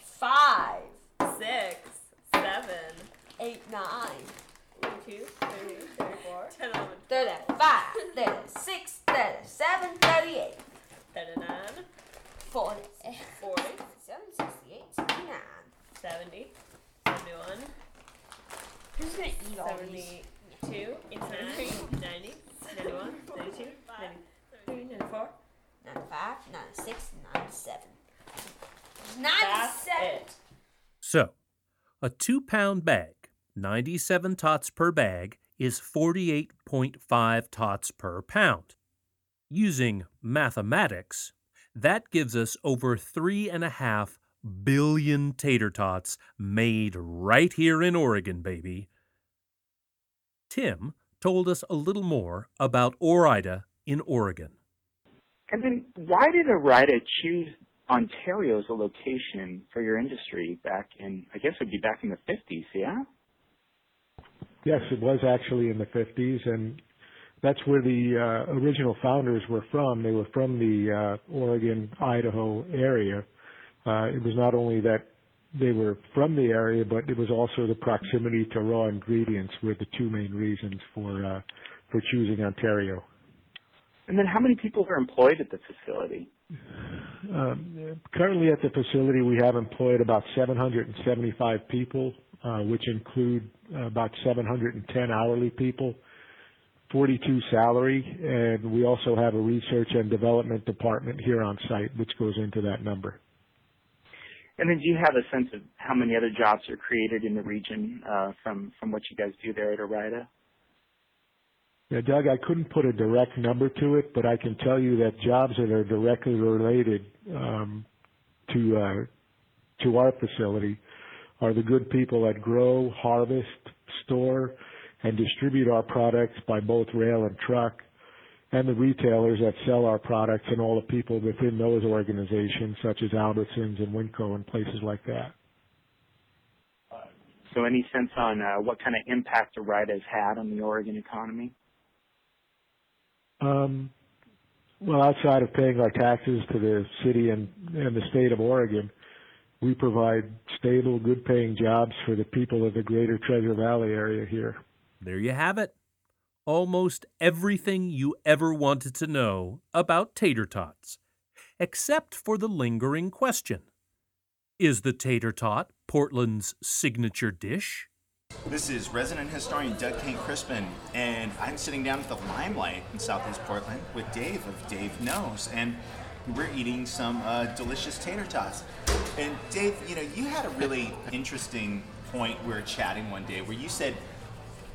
five, six, seven, eight, nine. 32, 33, 34, 10, 11, 35, 36, 37, 38, 39, 40, 40, 47, 68, 69, 70, 71, Who's gonna eat all 72, 89, 90, 91, 92, 93, 94, 95, 96, 97. 97. it. So, a two pound bag, 97 tots per bag, is 48.5 tots per pound. Using mathematics, that gives us over three and a half billion tater tots made right here in Oregon, baby. Tim told us a little more about Ore-Ida in Oregon. And then why did Ore-Ida choose Ontario as a location for your industry back in, I guess it would be back in the 50s, yeah? Yes, it was actually in the 50s, and that's where the uh, original founders were from. They were from the uh, Oregon, Idaho area. Uh, it was not only that they were from the area, but it was also the proximity to raw ingredients were the two main reasons for uh, for choosing Ontario. And then how many people are employed at the facility? Um, currently at the facility, we have employed about 775 people, uh, which include about 710 hourly people, 42 salary, and we also have a research and development department here on site, which goes into that number. And then do you have a sense of how many other jobs are created in the region uh, from, from what you guys do there at Ore-Ida? Yeah, Doug, I couldn't put a direct number to it, but I can tell you that jobs that are directly related um, to uh, to our facility are the good people that grow, harvest, store, and distribute our products by both rail and truck, and the retailers that sell our products and all the people within those organizations, such as Albertsons and Winco and places like that. So any sense on uh, what kind of impact Ore-Ida has had on the Oregon economy? Um, well, outside of paying our taxes to the city and, and the state of Oregon, we provide stable, good paying jobs for the people of the greater Treasure Valley area here. There you have it. Almost everything you ever wanted to know about tater tots. except for the lingering question Is the tater tot Portland's signature dish? This is resident historian Doug Kenck-Crispin, and I'm sitting down at the Limelight in Southeast Portland with Dave of Dave Knows, and we're eating some uh, delicious tater tots. And Dave, you know, you had a really interesting point we were chatting one day where you said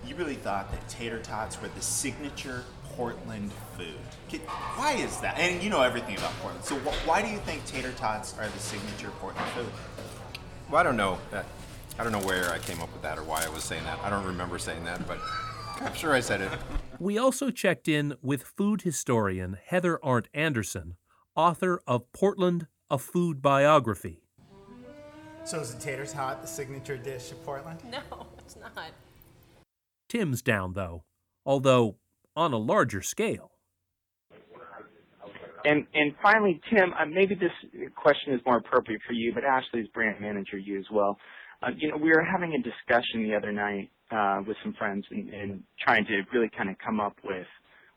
you really thought that tater tots were the signature Portland food. Why is that? And you know everything about Portland, so wh- why do you think tater tots are the signature Portland food? Well, I don't know. That, I don't know where I came up with that or why I was saying that. I don't remember saying that, but I'm sure I said it. We also checked in with food historian Heather Arndt Anderson, author of Portland, a Food Biography. So is the tater tot the signature dish of Portland? No, it's not. Tim's down, though, although on a larger scale. And and finally, Tim, uh, maybe this question is more appropriate for you, but Ashley's brand manager, you as well. Uh, you know, we were having a discussion the other night uh, with some friends and, and trying to really kind of come up with.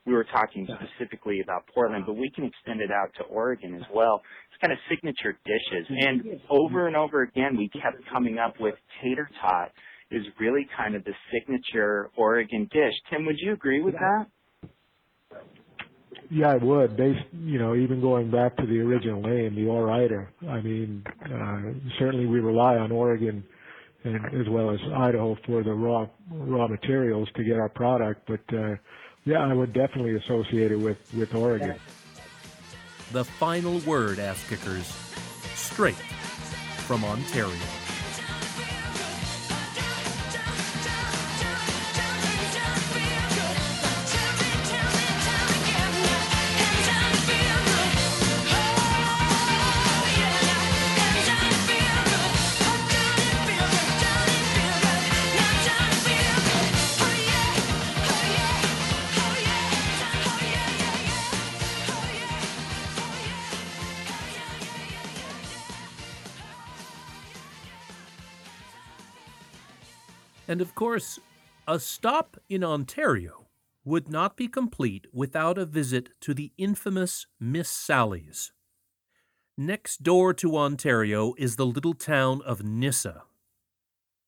We were talking specifically about Portland, but we can extend it out to Oregon as well. It's kind of signature dishes, and over and over again, we kept coming up with tater tot is really kind of the signature Oregon dish. Tim, would you agree with that? Yeah, I would. Based, you know, even going back to the original name, the Ore-Ida. I mean, uh, certainly we rely on Oregon and as well as Idaho for the raw raw materials to get our product. But uh, yeah, I would definitely associate it with with Oregon. The final word, ass kickers, straight from Ontario. And of course, a stop in Ontario would not be complete without a visit to the infamous Miss Sally's. Next door to Ontario is the little town of Nyssa.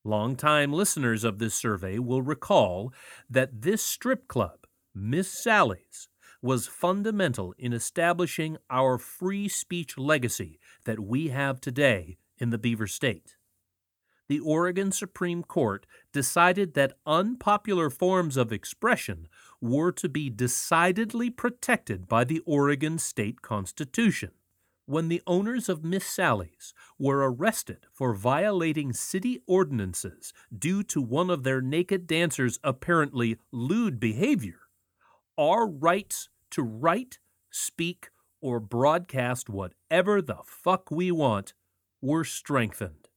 Longtime listeners of this survey will recall that this strip club, Miss Sally's, was fundamental in establishing our free speech legacy that we have today in the Beaver State the Oregon Supreme Court decided that unpopular forms of expression were to be decidedly protected by the Oregon State Constitution. When the owners of Miss Sally's were arrested for violating city ordinances due to one of their naked dancers' apparently lewd behavior, our rights to write, speak, or broadcast whatever the fuck we want were strengthened.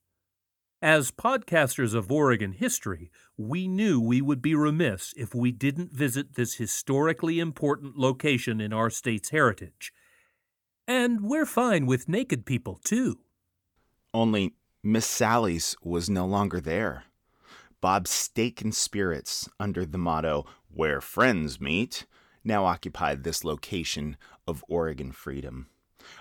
As podcasters of Oregon history, we knew we would be remiss if we didn't visit this historically important location in our state's heritage. And we're fine with naked people, too. Only Miss Sally's was no longer there. Bob's Steak and Spirits, under the motto, Where Friends Meet, now occupied this location of Oregon freedom.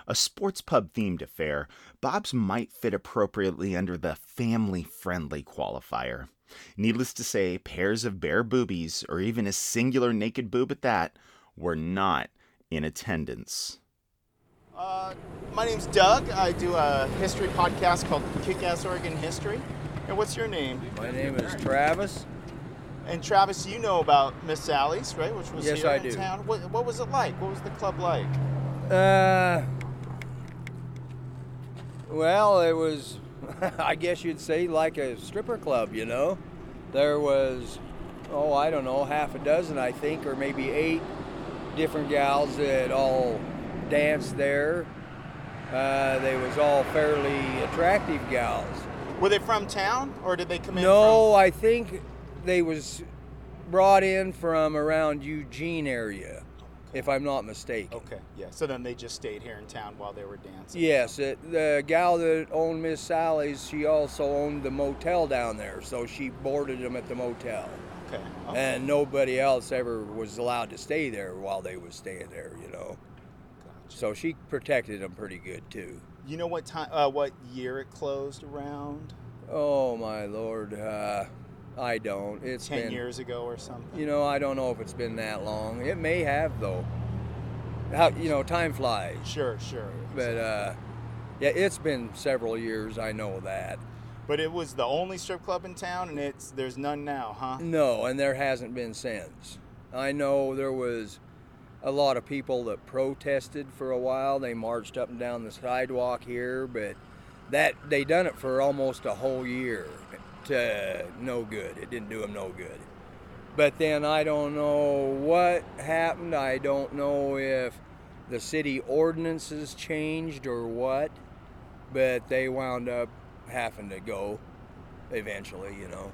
A sports pub themed affair, Bob's might fit appropriately under the family friendly qualifier. Needless to say, pairs of bare boobies, or even a singular naked boob at that, were not in attendance. Uh, my name's Doug. I do a history podcast called Kick Ass Oregon History. And what's your name? My name is Travis. And Travis, you know about Miss Sally's, right? Which was Yes, here I in do. town. What, what was it like? What was the club like? Uh, well, it was, I guess you'd say, like a stripper club, you know? There was, oh, I don't know, half a dozen, I think, or maybe eight different gals that all danced there. Uh, they was all fairly attractive gals. Were they from town, or did they come in No, I think they was brought in from around Eugene area, if I'm not mistaken. Okay, yeah. So then they just stayed here in town while they were dancing. Yes, it, the gal that owned Miss Sally's, she also owned the motel down there, so she boarded them at the motel. Okay. And nobody else ever was allowed to stay there while they was staying there, you know. So she protected them pretty good too. You know what time? Uh, what year it closed around? Oh my lord, uh, I don't. It's Ten been, years ago or something. You know, I don't know if it's been that long. It may have though. How you know, time flies. Sure, sure. But uh, yeah, it's been several years. I know that. But it was the only strip club in town, and it's there's none now, huh? No, and there hasn't been since. I know there was a lot of people that protested for a while. They marched up and down the sidewalk here, but that they done it for almost a whole year to no good. It didn't do them no good. But then I don't know what happened. I don't know if the city ordinances changed or what, but they wound up having to go eventually, you know.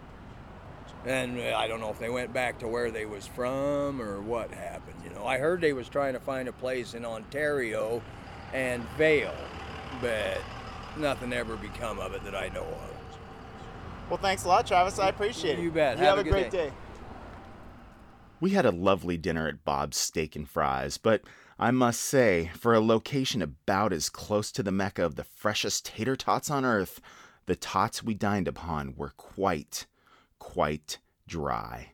And uh, I don't know if they went back to where they was from or what happened, you know. I heard they was trying to find a place in Ontario and Vale, but nothing ever become of it that I know of. Well, thanks a lot, Travis. I appreciate it. You bet. You Have have, a a good great day. We had a lovely dinner at Bob's Steak and Fries, but I must say, for a location about as close to the mecca of the freshest tater tots on earth, the tots we dined upon were quite, quite dry.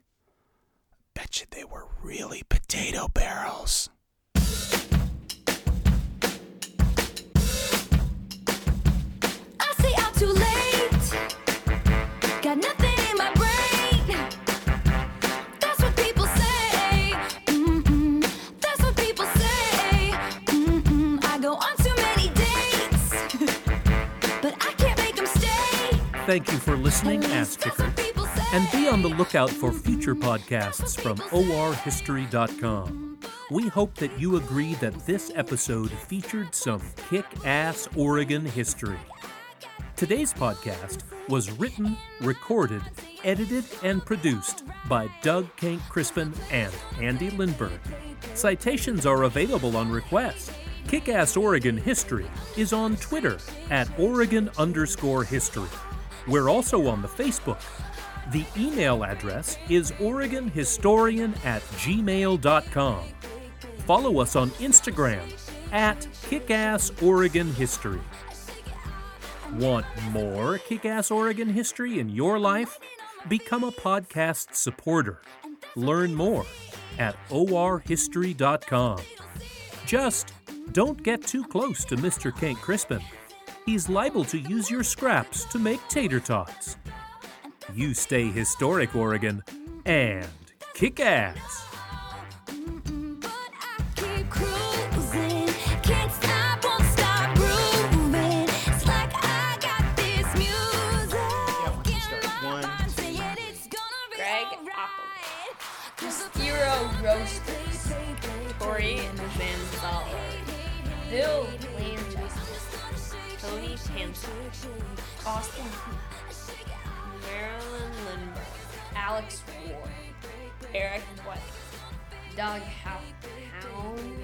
Betcha they were really potato barrels. Thank you for listening, Ass Kicker. And be on the lookout for future podcasts from orhistory.com. We hope that you agree that this episode featured some kick ass Oregon history. Today's podcast was written, recorded, edited, and produced by Doug Kenck-Crispin and Andy Lindberg. Citations are available on request. Kickass Oregon History is on Twitter at Oregon underscore history. We're also on the Facebook. The email address is OregonHistorian at gmail.com. Follow us on Instagram at Kickass Oregon History. Want more Kick Ass Oregon history in your life? Become a podcast supporter. Learn more at orhistory.com. Just don't get too close to Mr. Kenck-Crispin. He's liable to use your scraps to make tater tots. You stay historic, Oregon, and kick ass. Apple. Zero Roasters. Tori and Vanzala. Bill Lanchester. Tony Hansen. Austin. Marilyn Lindbergh. Alex Ward. Eric White. Doug How- Hound.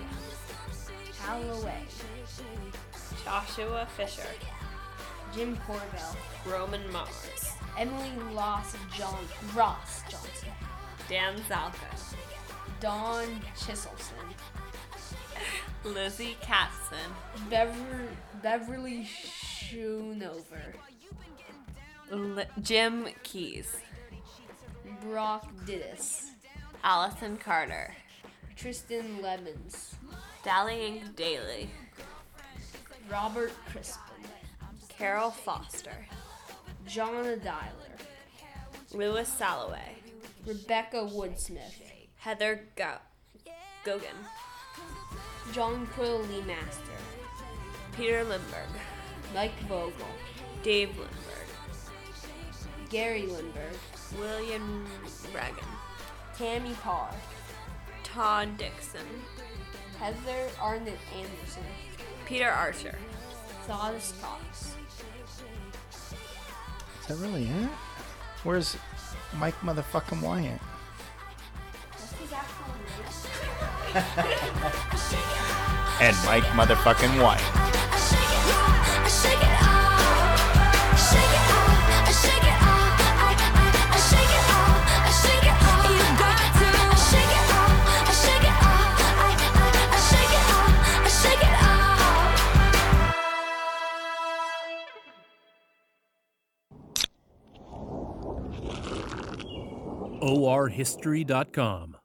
Joshua Fisher. Jim Corbell. Roman Mars. Emily Ross John Ross Johnson. Dan Zalka. Dawn Chiselson. Lizzie Katzen. Bever- Beverly Schoonover. Li- Jim Keys. Brock Didis. Allison Carter. Tristan Lemons. Dallying Daly. Robert Crispin. Carol Foster. John Dialer. Louis Salloway. Rebecca Woodsmith. Heather Go- Gogan. John Quill Master. Peter Lindberg. Mike Vogel. Dave Lindberg. Gary Lindberg. William Reagan. Tammy Parr. Todd Dixon. Heather Arnett Anderson. Peter Archer. Sawdust Cox. Is that really it? Where's Mike motherfucking Wyatt? That's his actual name. And Mike motherfucking Wyatt. orhistory.com.